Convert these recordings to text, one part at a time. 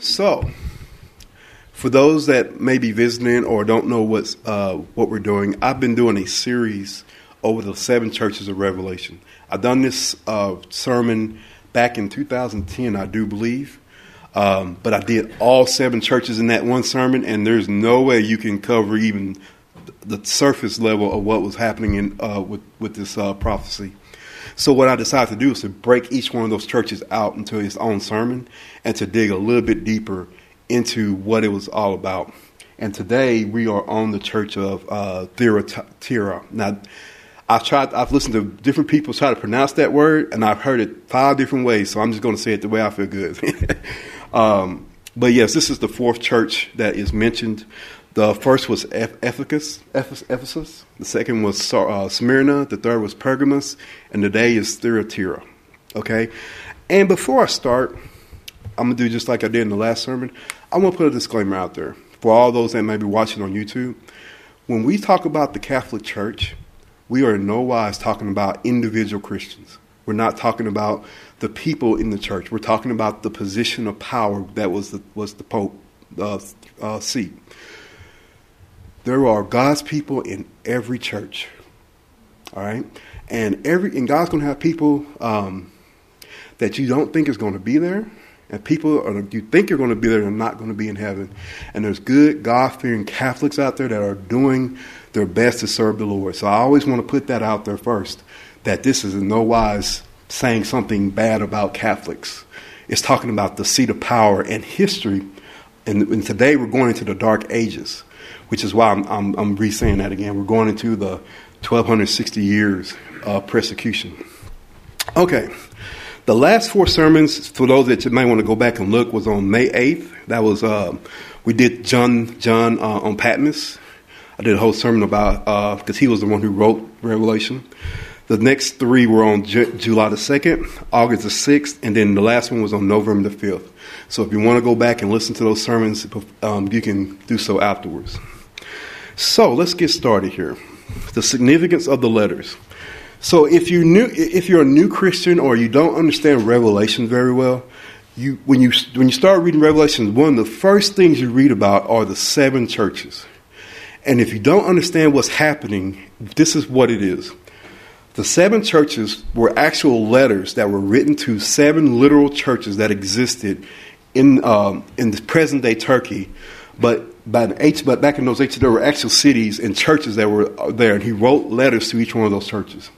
So, for those that may be visiting or don't know what's uh, what we're doing, I've been doing a series over the seven churches of Revelation. I've done this uh, sermon back in 2010, I do believe, um, but I did all seven churches in that one sermon, and there's no way you can cover even the surface level of what was happening in, uh, with with this uh, prophecy. So what I decided to do is to break each one of those churches out into its own sermon and to dig a little bit deeper into what it was all about. And today we are on the church of uh, Thyatira. Now, I've tried. I've listened to different people try to pronounce that word, and I've heard it five different ways. So I'm just going to say it the way I feel good. um, but yes, this is the fourth church that is mentioned. The first was Ephesus, Ephesus. The second was uh, Smyrna. The third was Pergamos, and today is Thyatira. Okay, and before I start, I'm gonna do just like I did in the last sermon. I want to put a disclaimer out there for all those that may be watching on YouTube. When we talk about the Catholic Church, we are in no wise talking about individual Christians. We're not talking about the people in the church. We're talking about the position of power that was the, was the Pope uh, uh, seat. There are God's people in every church. All right? And every and God's going to have people um, that you don't think is going to be there, and people are, you think you're going to be there are not going to be in heaven. And there's good God fearing Catholics out there that are doing their best to serve the Lord. So I always want to put that out there first. That this is in no wise saying something bad about Catholics. It's talking about the seat of power and history. And, and today we're going into the dark ages which is why I'm, I'm, I'm re saying that again. We're going into the 1260 years of persecution. Okay. The last four sermons, for those that you might want to go back and look, was on May 8th. That was, uh, we did John, John uh, on Patmos. I did a whole sermon about, because uh, he was the one who wrote Revelation. The next three were on J- July the 2nd, August the 6th, and then the last one was on November the 5th. So if you want to go back and listen to those sermons, um, you can do so afterwards. So let's get started here. The significance of the letters. So if you new, if you're a new Christian or you don't understand Revelation very well, you when you when you start reading Revelation, one of the first things you read about are the seven churches. And if you don't understand what's happening, this is what it is. The seven churches were actual letters that were written to seven literal churches that existed in um, in the present day Turkey, but by the but back in those ages, there were actual cities and churches that were there, and he wrote letters to each one of those churches.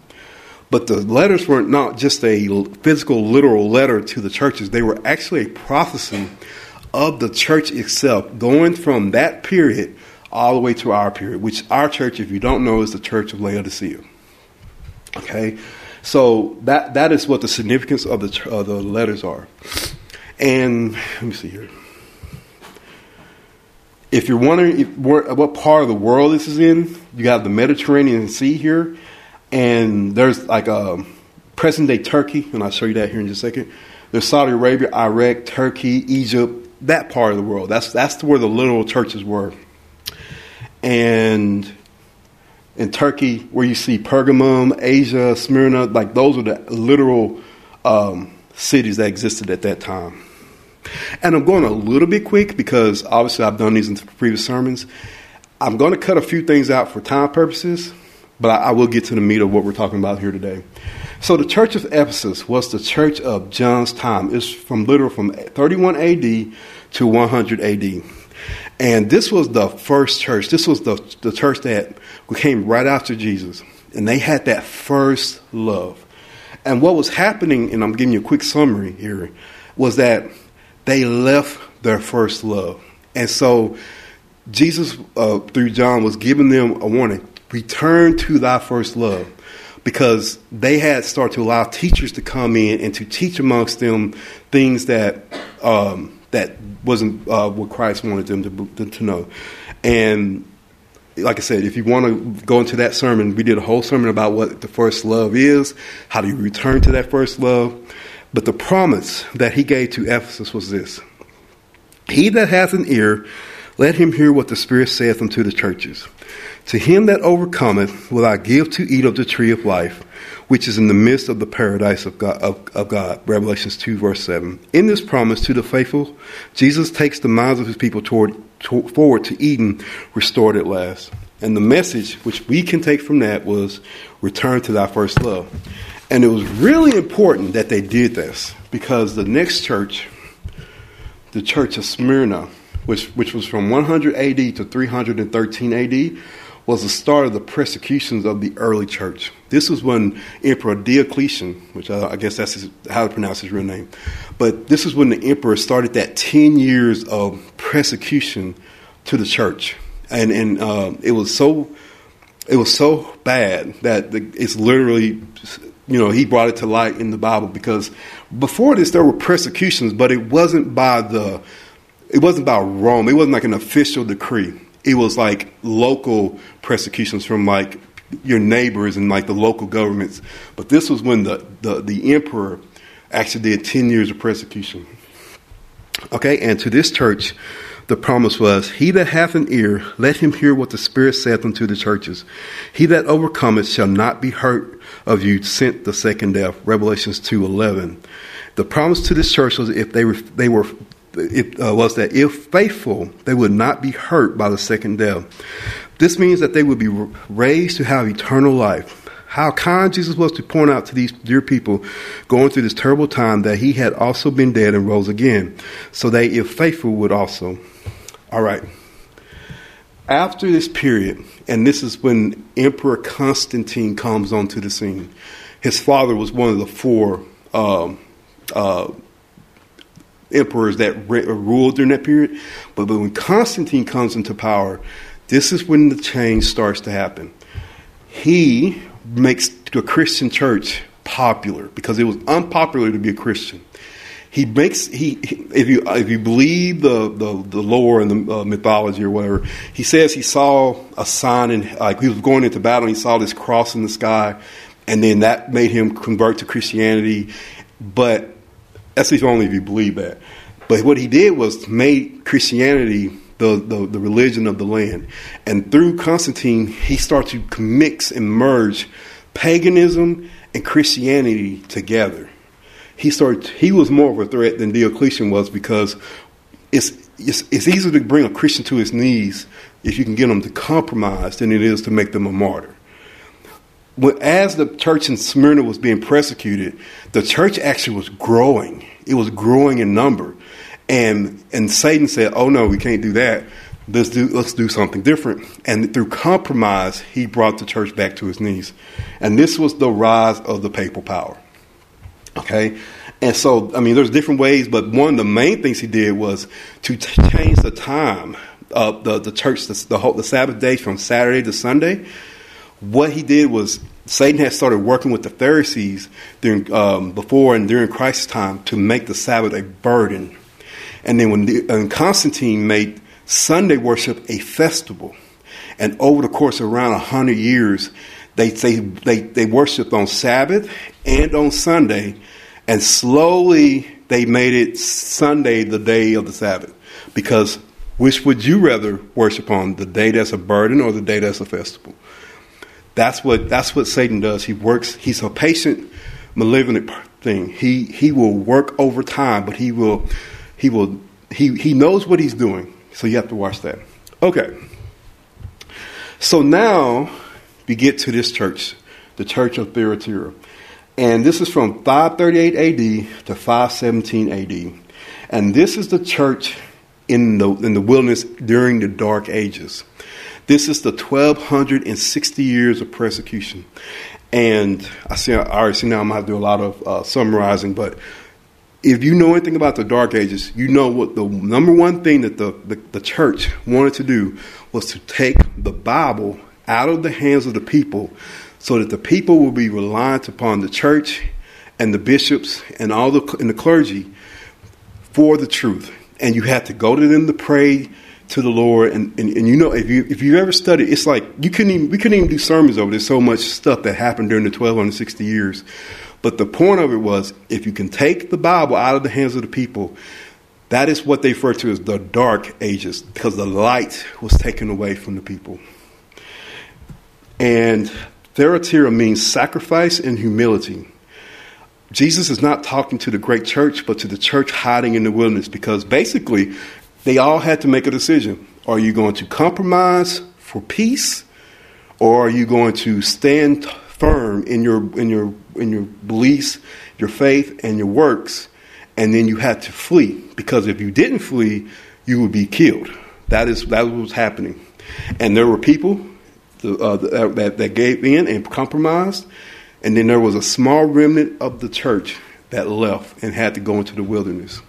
But the letters were not just a physical, literal letter to the churches; they were actually a prophecy of the church itself, going from that period all the way to our period. Which our church, if you don't know, is the Church of Laodicea. Okay, so that that is what the significance of the of the letters are. And let me see here if you're wondering if, what part of the world this is in, you got the Mediterranean Sea here, and there's like a present day Turkey, and I'll show you that here in just a second. There's Saudi Arabia, Iraq, Turkey, Egypt, that part of the world. That's that's where the literal churches were. And in Turkey, where you see Pergamum, Asia, Smyrna, like those are the literal um, cities that existed at that time. And I'm going a little bit quick because obviously I've done these in previous sermons. I'm going to cut a few things out for time purposes, but I, I will get to the meat of what we're talking about here today. So the church of Ephesus was the church of John's time. It's from literal from 31 AD to 100 AD. And this was the first church. This was the, the church that came right after Jesus. And they had that first love. And what was happening, and I'm giving you a quick summary here, was that they left their first love. And so Jesus, uh, through John, was giving them a warning return to thy first love. Because they had started to allow teachers to come in and to teach amongst them things that um, that wasn't uh, what Christ wanted them to, to know. And like I said, if you want to go into that sermon, we did a whole sermon about what the first love is, how do you return to that first love. But the promise that he gave to Ephesus was this He that hath an ear, let him hear what the Spirit saith unto the churches. To him that overcometh will I give to eat of the tree of life, which is in the midst of the paradise of God, of, of God. Revelations 2, verse 7. In this promise to the faithful, Jesus takes the minds of his people toward, to, forward to Eden, restored at last. And the message, which we can take from that, was return to thy first love. And it was really important that they did this because the next church, the church of Smyrna, which, which was from 100 AD to 313 AD, was the start of the persecutions of the early church. This was when Emperor Diocletian, which I, I guess that's his, how to pronounce his real name, but this is when the emperor started that 10 years of persecution to the church. And, and uh, it was so it was so bad that it's literally you know he brought it to light in the bible because before this there were persecutions but it wasn't by the it wasn't by rome it wasn't like an official decree it was like local persecutions from like your neighbors and like the local governments. But this was when the, the, the emperor actually did 10 years of persecution. Okay, and to this church, the promise was, He that hath an ear, let him hear what the Spirit saith unto the churches. He that overcometh shall not be hurt of you, sent the second death. Revelations 2.11. The promise to this church was if they were, they were it uh, was that if faithful, they would not be hurt by the second death. This means that they would be raised to have eternal life. How kind Jesus was to point out to these dear people going through this terrible time that he had also been dead and rose again, so they, if faithful, would also. All right. After this period, and this is when Emperor Constantine comes onto the scene. His father was one of the four um, uh, emperors that re- ruled during that period. But, but when Constantine comes into power, this is when the change starts to happen. He makes the Christian church popular because it was unpopular to be a Christian. He makes he if you if you believe the the, the lore and the uh, mythology or whatever, he says he saw a sign and like he was going into battle. and He saw this cross in the sky, and then that made him convert to Christianity. But that's only if you believe that. But what he did was made Christianity the, the, the, religion of the land. And through Constantine, he started to mix and merge paganism and Christianity together. He started he was more of a threat than Diocletian was because it's it's, it's easier to bring a Christian to his knees if you can get them to compromise than it is to make them a martyr When, as the church in Smyrna was being persecuted, the church actually was growing. It was growing in number. And and Satan said, "Oh no, we can't do that. Let's do let's do something different." And through compromise, he brought the church back to his knees. And this was the rise of the papal power. Okay? And so, I mean, there's different ways, but one of the main things he did was to t- change the time of the, the church, the, the, whole, the Sabbath day from Saturday to Sunday. What he did was Satan had started working with the Pharisees during um, before and during Christ's time to make the Sabbath a burden, and then when, the, when Constantine made Sunday worship a festival, and over the course of around hundred years, they, they they they worshipped on Sabbath and on Sunday, and slowly they made it Sunday the day of the Sabbath, because which would you rather worship on, the day that's a burden or the day that's a festival? That's what that's what Satan does. He works. He's a patient, malevolent thing. He he will work over time, but he will he will he he knows what he's doing. So you have to watch that. Okay. So now we get to this church, the church of Thyatira. And this is from 538 AD to 517 AD. And this is the church in the in the wilderness during the dark ages. This is the 1260 years of persecution. And I see, I already see now I'm going to do a lot of uh, summarizing, but if you know anything about the Dark Ages, you know what the number one thing that the, the, the church wanted to do was to take the Bible out of the hands of the people so that the people will be reliant upon the church and the bishops and all the and the clergy for the truth. And you have to go to them to pray to the Lord. And, and, and, you know, if you if you ever studied, it's like you couldn't even we couldn't even do sermons over. There's so much stuff that happened during the 1260 years. But the point of it was, if you can take the Bible out of the hands of the people, that is what they refer to as the dark ages, because the light was taken away from the people. And Thyatira means sacrifice and humility. Jesus is not talking to the great church, but to the church hiding in the wilderness because basically they all had to make a decision. Are you going to compromise for peace or are you going to stand firm in your in your in your beliefs, your faith and your works and then you had to flee because if you didn't flee, you would be killed. That is that was happening. And there were people uh, that, that gave in and compromised and then there was a small remnant of the church that left and had to go into the wilderness.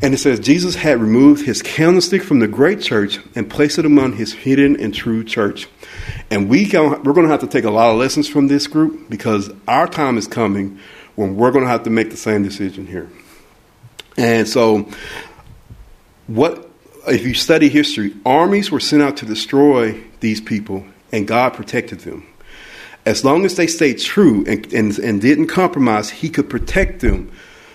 And it says Jesus had removed his candlestick from the great church and placed it among his hidden and true church. And we can, we're going to have to take a lot of lessons from this group because our time is coming when we're going to have to make the same decision here. And so, what if you study history? Armies were sent out to destroy these people, and God protected them. As long as they stayed true and, and, and didn't compromise, he could protect them.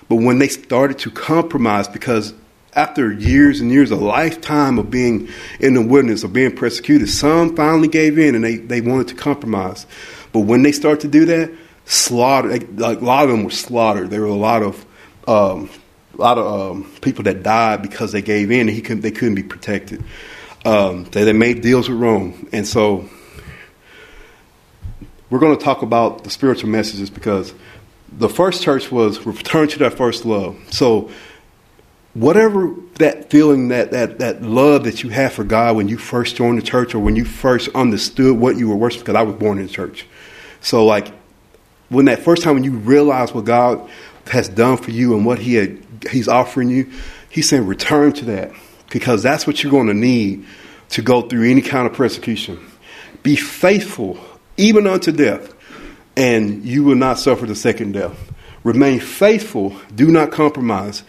But when they started to compromise, because after years and years, a lifetime of being in the wilderness, of being persecuted, some finally gave in and they, they wanted to compromise. But when they started to do that, slaughter, like a lot of them were slaughtered. There were a lot of um, a lot of um, people that died because they gave in and he couldn't, they couldn't be protected. Um, they, they made deals with Rome, and so we're going to talk about the spiritual messages because the first church was return to that first love. So, whatever that feeling, that, that, that love that you have for God when you first joined the church or when you first understood what you were worshiping, because I was born in the church. So, like, when that first time when you realize what God has done for you and what He had, He's offering you, He's saying, return to that because that's what you're going to need to go through any kind of persecution. Be faithful even unto death, and you will not suffer the second death. Remain faithful, do not compromise,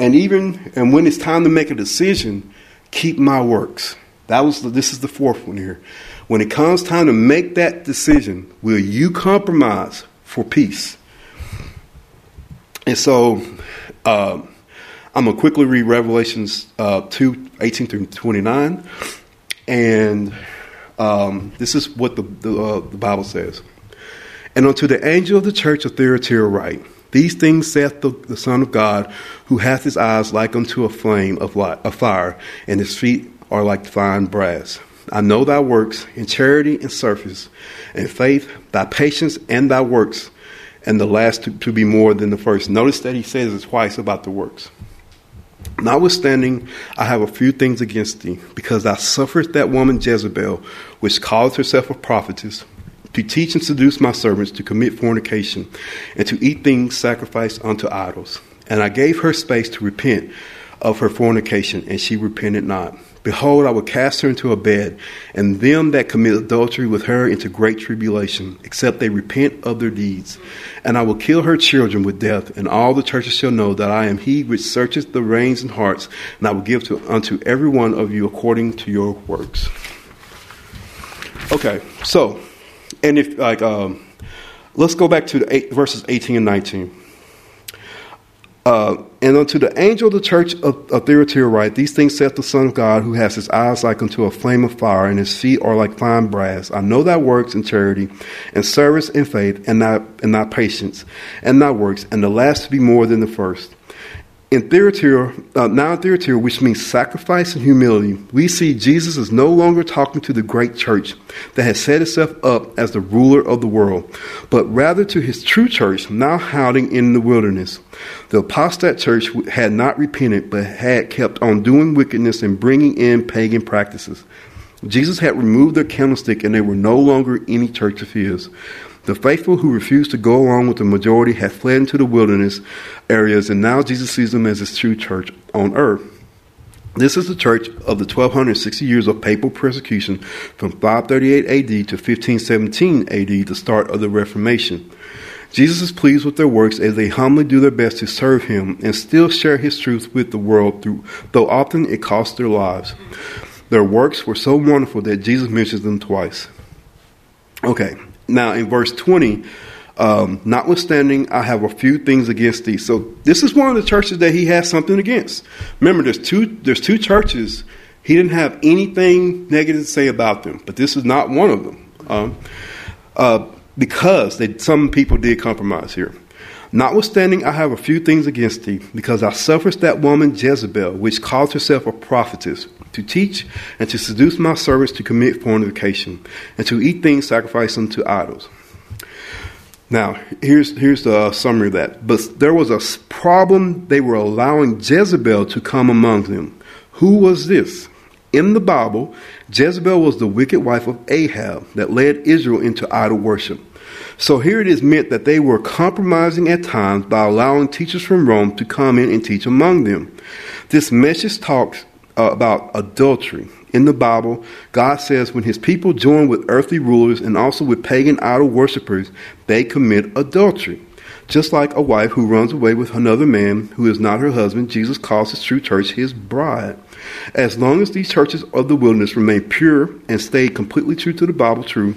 and even and when it's time to make a decision, keep my works. That was the, this is the fourth one here. When it comes time to make that decision, will you compromise for peace? And so, uh, I'm gonna quickly read Revelations uh, 2, 18 through 29, and um, this is what the, the, uh, the, Bible says. And unto the angel of the church of Thyatira write, These things saith the, the, Son of God, who hath his eyes like unto a flame of, light, fire, and his feet are like fine brass. I know thy works in charity and service, and faith, thy patience, and thy works, and the last to, to be more than the first. Notice that he says it twice about the works. Notwithstanding, I have a few things against thee, because thou sufferest that woman Jezebel, which calls herself a prophetess, to teach and seduce my servants to commit fornication, and to eat things sacrificed unto idols. And I gave her space to repent of her fornication, and she repented not. Behold, I will cast her into a bed, and them that commit adultery with her into great tribulation, except they repent of their deeds. And I will kill her children with death, and all the churches shall know that I am he which searcheth the reins and hearts, and I will give to, unto every one of you according to your works. Okay, so, and if, like, um, let's go back to the eight, verses 18 and 19. Uh, and unto the angel of the church of, of Thyatira write, These things saith the Son of God, who has his eyes like unto a flame of fire, and his feet are like fine brass. I know thy works in charity, and service and faith, and thy, and thy patience, and thy works, and the last to be more than the first. In Thyatira, uh, now in Thyatira, which means sacrifice and humility, we see Jesus is no longer talking to the great church that has set itself up as the ruler of the world, but rather to his true church now hiding in the wilderness. The apostate church had not repented, but had kept on doing wickedness and bringing in pagan practices. Jesus had removed their candlestick, and they were no longer any church of his. The faithful who refused to go along with the majority had fled into the wilderness areas, and now Jesus sees them as his true church on earth. This is the church of the 1260 years of papal persecution from 538 AD to 1517 AD, the start of the Reformation. Jesus is pleased with their works as they humbly do their best to serve him and still share his truth with the world, through, though often it costs their lives. Their works were so wonderful that Jesus mentions them twice. Okay, now, in verse 20, um, notwithstanding, I have a few things against thee. So this is one of the churches that he has something against. Remember, there's two there's two churches. He didn't have anything negative to say about them, but this is not one of them. Um, uh, because they, some people did compromise here. Notwithstanding, I have a few things against thee, because I suffered that woman Jezebel, which calls herself a prophetess, to teach and to seduce my servants to commit fornication, and to eat things sacrificed unto idols. Now, here's, here's the uh, summary of that. But there was a problem. They were allowing Jezebel to come among them. Who was this? In the Bible, Jezebel was the wicked wife of Ahab that led Israel into idol worship. So here it is meant that they were compromising at times by allowing teachers from Rome to come in and teach among them. This message talks uh, about adultery. In the Bible, God says when his people join with earthly rulers and also with pagan idol worshippers, they commit adultery. Just like a wife who runs away with another man who is not her husband, Jesus calls his true church his bride. As long as these churches of the wilderness remain pure and stay completely true to the Bible truth,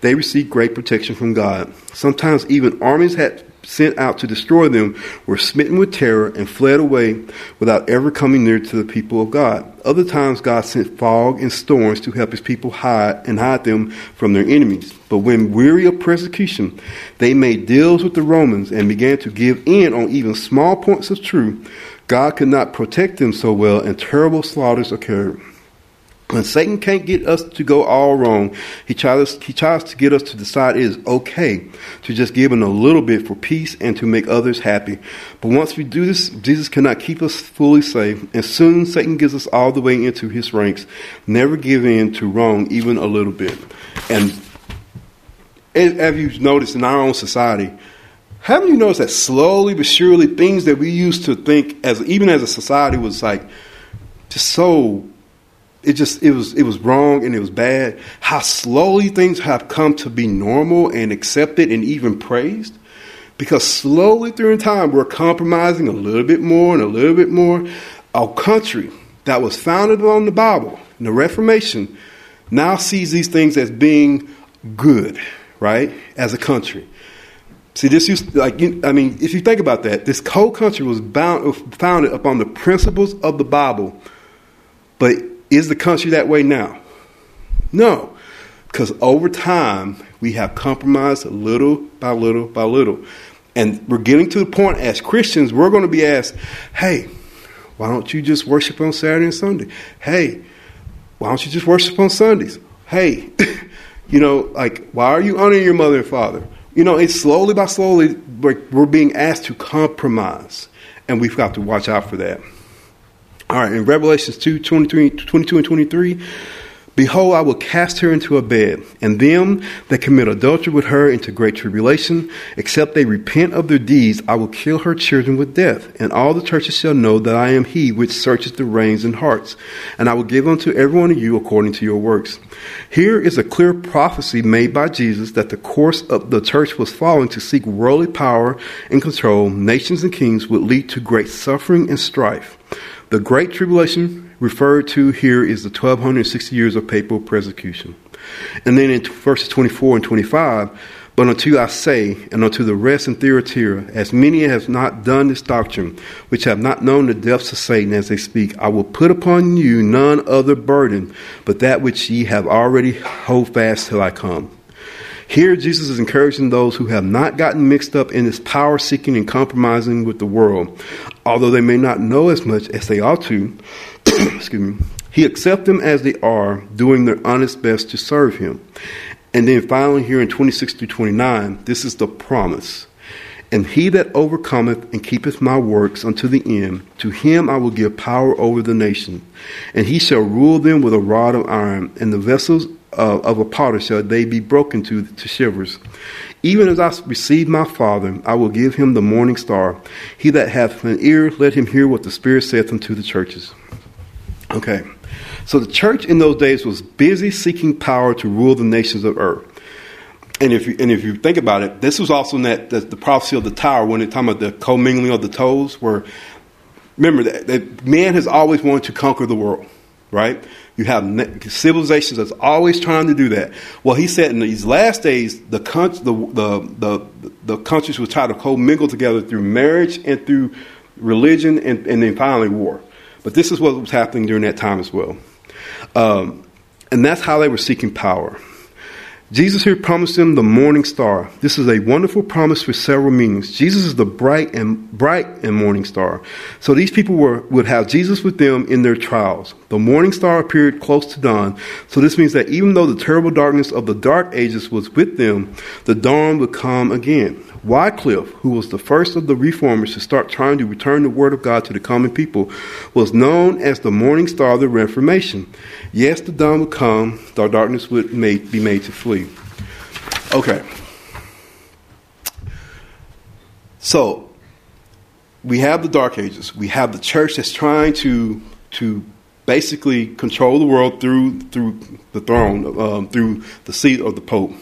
they receive great protection from God. Sometimes even armies had sent out to destroy them were smitten with terror and fled away without ever coming near to the people of God. Other times God sent fog and storms to help his people hide and hide them from their enemies. But when weary of persecution, they made deals with the Romans and began to give in on even small points of truth. God could not protect them so well and terrible slaughters occurred. When Satan can't get us to go all wrong, he tries, he tries to get us to decide it is okay to just give him a little bit for peace and to make others happy. But once we do this, Jesus cannot keep us fully safe, and soon Satan gets us all the way into his ranks. Never give in to wrong even a little bit. And as you've noticed in our own society, haven't you noticed that slowly but surely things that we used to think as even as a society was like just so it just it was it was wrong and it was bad. How slowly things have come to be normal and accepted and even praised. Because slowly through time we're compromising a little bit more and a little bit more. Our country that was founded on the Bible and the Reformation now sees these things as being good, right? As a country. See, this used like I mean, if you think about that, this whole country was bound, founded upon the principles of the Bible, but is the country that way now? No. Because over time, we have compromised little by little by little. And we're getting to the point as Christians, we're going to be asked, hey, why don't you just worship on Saturday and Sunday? Hey, why don't you just worship on Sundays? Hey, you know, like, why are you honoring your mother and father? You know, it's slowly by slowly, we're being asked to compromise. And we've got to watch out for that. All right, in Revelations 2 23, 22 and 23, Behold, I will cast her into a bed, and them that commit adultery with her into great tribulation, except they repent of their deeds, I will kill her children with death. And all the churches shall know that I am he which searches the reins and hearts. And I will give unto every one of you according to your works. Here is a clear prophecy made by Jesus that the course of the church was following to seek worldly power and control, nations and kings would lead to great suffering and strife. The Great Tribulation referred to here is the 1260 years of papal persecution. And then in verses 24 and 25, but unto I say, and unto the rest in Thyatira, as many as have not done this doctrine, which have not known the depths of Satan as they speak, I will put upon you none other burden, but that which ye have already hold fast till I come. Here, Jesus is encouraging those who have not gotten mixed up in this power seeking and compromising with the world, although they may not know as much as they ought to. excuse me. He accepts them as they are, doing their honest best to serve him. And then finally, here in 26 to 29, this is the promise. And he that overcometh and keepeth my works unto the end, to him I will give power over the nation. And he shall rule them with a rod of iron, and the vessels uh, of a potter shall they be broken to, to shivers. Even as I receive my Father, I will give him the morning star. He that hath an ear, let him hear what the Spirit saith unto the churches. Okay, so the church in those days was busy seeking power to rule the nations of earth. And if you, and if you think about it, this was also in that, that the prophecy of the tower when it's talking about the commingling of the toes, where remember that, that man has always wanted to conquer the world, right? You have civilizations that's always trying to do that. Well, he said in these last days, the, the, the, the, the countries will try to co-mingle together through marriage and through religion and, and then finally war. But this is what was happening during that time as well. Um, and that's how they were seeking power. Jesus here promised them the morning star. This is a wonderful promise with several meanings. Jesus is the bright and bright and morning star. So these people were, would have Jesus with them in their trials. The morning star appeared close to dawn. So this means that even though the terrible darkness of the dark ages was with them, the dawn would come again. Wycliffe, who was the first of the reformers to start trying to return the word of God to the common people, was known as the morning star of the Reformation. Yes, the dawn would come, the darkness would be made to flee. Okay. So, we have the Dark Ages. We have the church that's trying to to basically control the world through through the throne, um, through the seat of the Pope.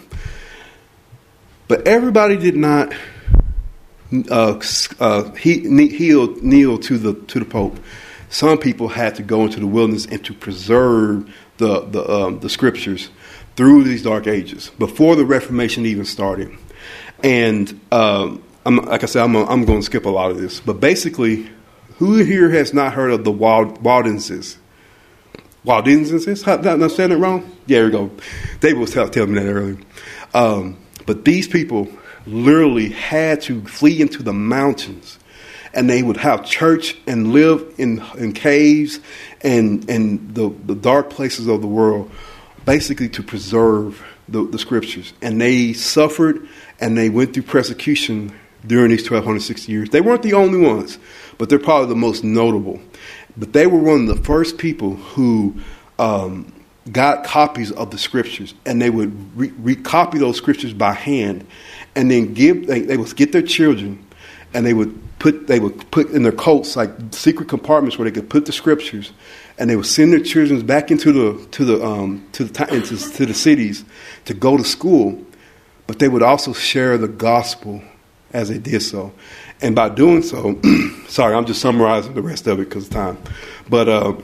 But everybody did not uh, uh, he, kneel, kneel to the to the Pope. Some people had to go into the wilderness and to preserve the the, um, the scriptures through these dark ages before the Reformation even started. And um, like I said, I'm, I'm going to skip a lot of this, but basically, who here has not heard of the Wald, Waldenses? Waldenses? Am I saying it wrong? Yeah, there we go. David was telling me that earlier. Um, but these people literally had to flee into the mountains and they would have church and live in, in caves and, and the, the dark places of the world, basically to preserve the, the scriptures. And they suffered and they went through persecution during these 1260 years. They weren't the only ones, but they're probably the most notable. But they were one of the first people who um, got copies of the scriptures, and they would re- recopy those scriptures by hand, and then give. They, they would get their children, and they would put they would put in their coats like secret compartments where they could put the scriptures, and they would send their children back into the to the um, to the into, to the cities to go to school, but they would also share the gospel as they did so. And by doing so, sorry, I'm just summarizing the rest of it because of time. But uh,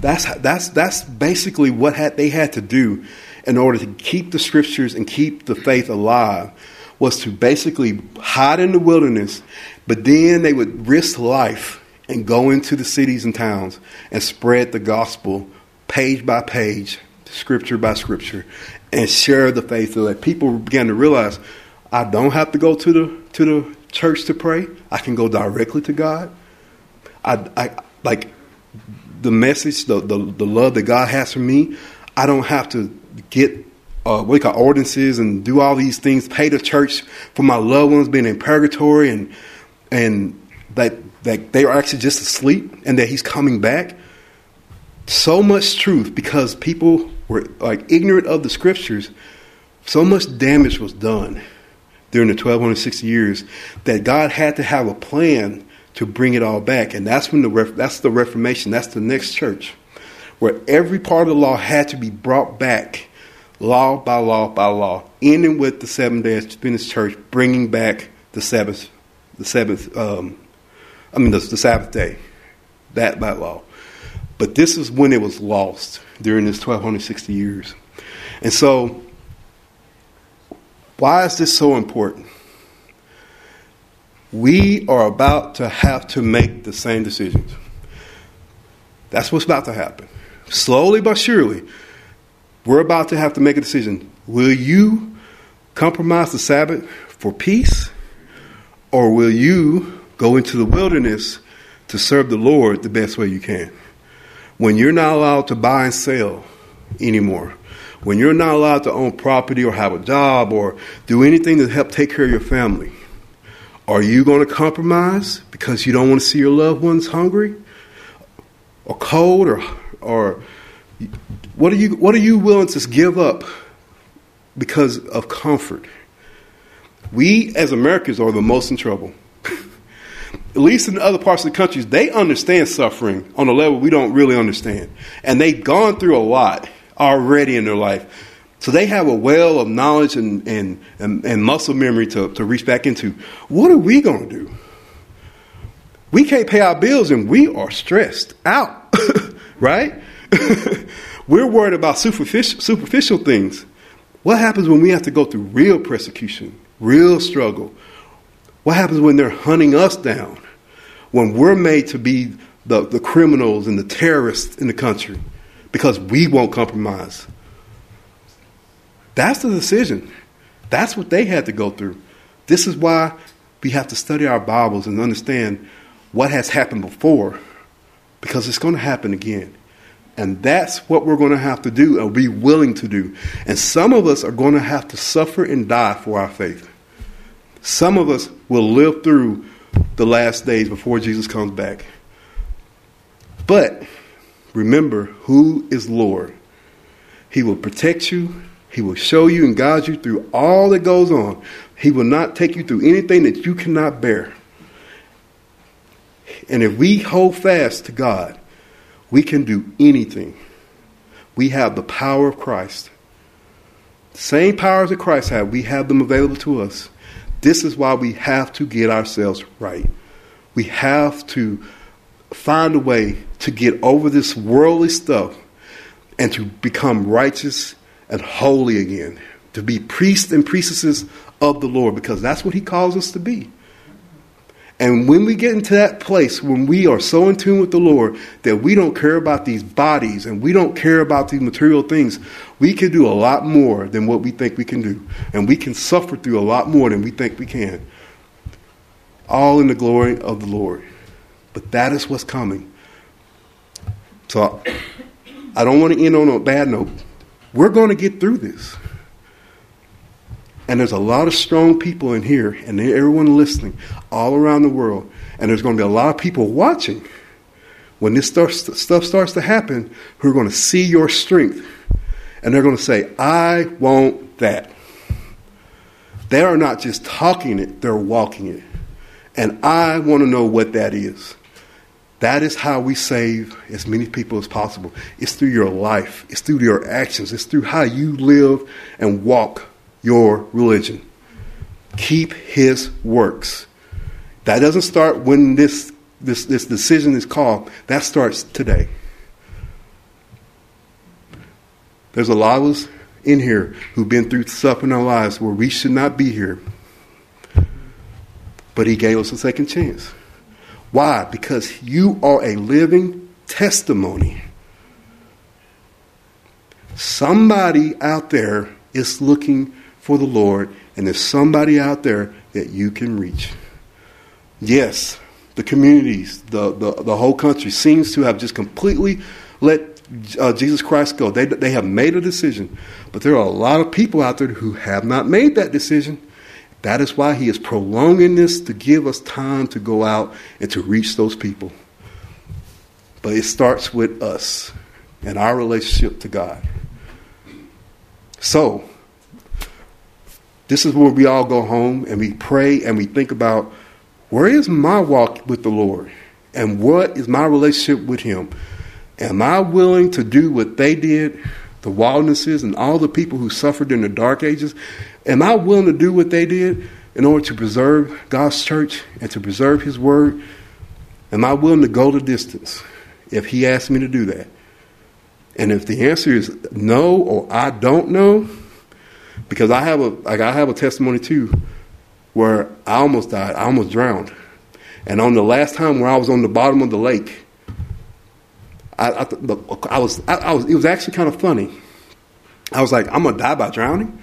that's that's that's basically what had, they had to do in order to keep the scriptures and keep the faith alive was to basically hide in the wilderness, but then they would risk life and go into the cities and towns and spread the gospel page by page, scripture by scripture, and share the faith so that people began to realize I don't have to go to the to the church to pray. I can go directly to God. I, I like the message, the, the, the love that God has for me, I don't have to get uh, what we call ordinances and do all these things, pay the church for my loved ones being in purgatory and and that that they are actually just asleep and that he's coming back. So much truth because people were like ignorant of the scriptures. So much damage was done during the 1260 years that God had to have a plan to bring it all back. And that's when the that's the Reformation. That's the next church, where every part of the law had to be brought back, law by law by law, ending with the seven day Adventist church bringing back the Sabbath, the Sabbath. Um, I mean the, the Sabbath day, that by law. But this is when it was lost during this 1260 years. And so, why is this so important? we are about to have to make the same decisions. That's what's about to happen. Slowly but surely, we're about to have to make a decision. Will you compromise the Sabbath for peace, or will you go into the wilderness to serve the Lord the best way you can? When you're not allowed to buy and sell anymore, when you're not allowed to own property or have a job or do anything to help take care of your family, are you going to compromise because you don't want to see your loved ones hungry or cold or or what are you what are you willing to give up because of comfort? We as Americans are the most in trouble. At least in other parts of the countries, they understand suffering on a level we don't really understand. And they've gone through a lot already in their life. So they have a well of knowledge and, and, and, and muscle memory to, to reach back into. What are we going to do? We can't pay our bills and we are stressed out, right? We're worried about superficial, superficial things. What happens when we have to go through real persecution, real struggle? What happens when they're hunting us down? When we're made to be the, the criminals and the terrorists in the country because we won't compromise? That's the decision. That's what they had to go through. This is why we have to study our Bibles and understand what has happened before because it's going to happen again. And that's what we're going to have to do and be willing to do. And some of us are going to have to suffer and die for our faith. Some of us will live through the last days before Jesus comes back. But remember who is Lord. He will protect you, He will show you and guide you through all that goes on. He will not take you through anything that you cannot bear. And if we hold fast to God, we can do anything. We have the power of Christ. The same powers that Christ had, we have them available to us. This is why we have to get ourselves right. We have to find a way to get over this worldly stuff and to become righteous and holy again, to be priests and priestesses of the Lord, because that's what He calls us to be. And when we get into that place, when we are so in tune with the Lord that we don't care about these bodies and we don't care about these material things, we can do a lot more than what we think we can do. And we can suffer through a lot more than we think we can. All in the glory of the Lord. But that is what's coming. So I don't want to end on a bad note. We're going to get through this. And there's a lot of strong people in here, and everyone listening all around the world. And there's going to be a lot of people watching when this stuff, stuff starts to happen who are going to see your strength. And they're going to say, I want that. They are not just talking it, they're walking it. And I want to know what that is. That is how we save as many people as possible. It's through your life, it's through your actions, it's through how you live and walk your religion. Keep his works. That doesn't start when this, this, this decision is called, that starts today. There's a lot of us in here who've been through stuff in our lives where we should not be here. But he gave us a second chance. Why? Because you are a living testimony. Somebody out there is looking for the Lord, and there's somebody out there that you can reach. Yes, the communities, the, the, the whole country seems to have just completely let uh, Jesus Christ go. They, they have made a decision, but there are a lot of people out there who have not made that decision. That is why he is prolonging this to give us time to go out and to reach those people. But it starts with us and our relationship to God. So, this is where we all go home and we pray and we think about where is my walk with the Lord? And what is my relationship with Him? Am I willing to do what they did, the Waldenses and all the people who suffered in the dark ages? Am I willing to do what they did in order to preserve God's church and to preserve His word? Am I willing to go the distance if He asks me to do that? And if the answer is no or I don't know, because I have a like I have a testimony too, where I almost died. I almost drowned, and on the last time where I was on the bottom of the lake, I I, I was I, I was it was actually kind of funny. I was like, I'm gonna die by drowning.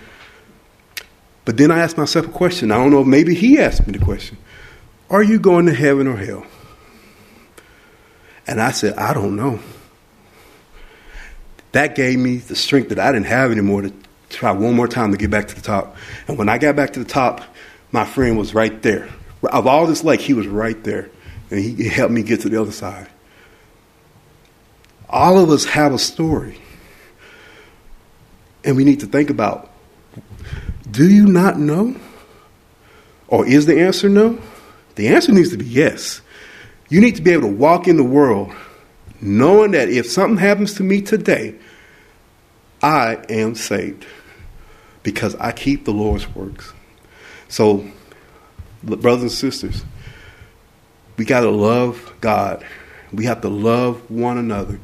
But then I asked myself a question. I don't know if maybe he asked me the question. Are you going to heaven or hell? And I said, I don't know. That gave me the strength that I didn't have anymore to try one more time to get back to the top. And when I got back to the top, my friend was right there. Of all this lake, he was right there. And he helped me get to the other side. All of us have a story. And we need to think about do you not know? Or is the answer no? The answer needs to be yes. You need to be able to walk in the world knowing that if something happens to me today, I am saved because I keep the Lord's works. So, brothers and sisters, we got to love God. We have to love one another.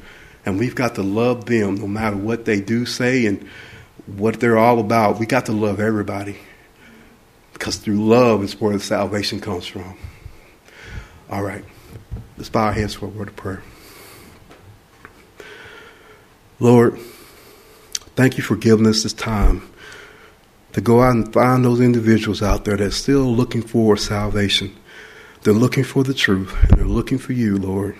And we've got to love them no matter what they do say and what they're all about. We got to love everybody. Because through love is where the salvation comes from. All right. Let's bow our heads for a word of prayer. Lord, thank you for giving us this time to go out and find those individuals out there that's still looking for salvation. They're looking for the truth, and they're looking for you, Lord.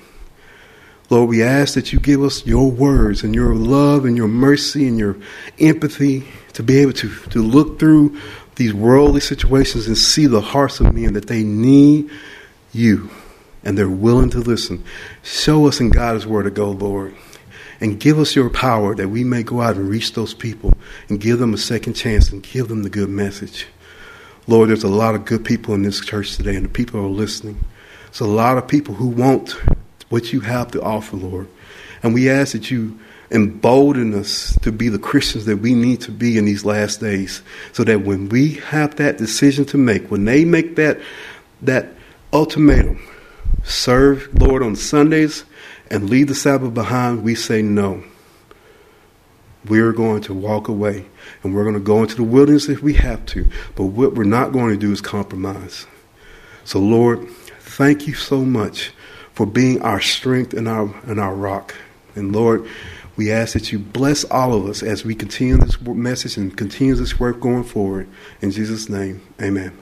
Lord, we ask that you give us your words and your love and your mercy and your empathy to be able to, to look through these worldly situations and see the hearts of men that they need you and they're willing to listen. Show us in God's word to go, Lord. And give us your power that we may go out and reach those people and give them a second chance and give them the good message. Lord, there's a lot of good people in this church today, and the people are listening. There's a lot of people who want what you have to offer, Lord. And we ask that you embolden us to be the Christians that we need to be in these last days, so that when we have that decision to make, when they make that that ultimatum, serve Lord on Sundays and leave the Sabbath behind, we say no. We're going to walk away and we're going to go into the wilderness if we have to. But what we're not going to do is compromise. So, Lord, thank you so much for being our strength and our, and our rock. And Lord, we ask that you bless all of us as we continue this message and continue this work going forward. In Jesus' name, amen.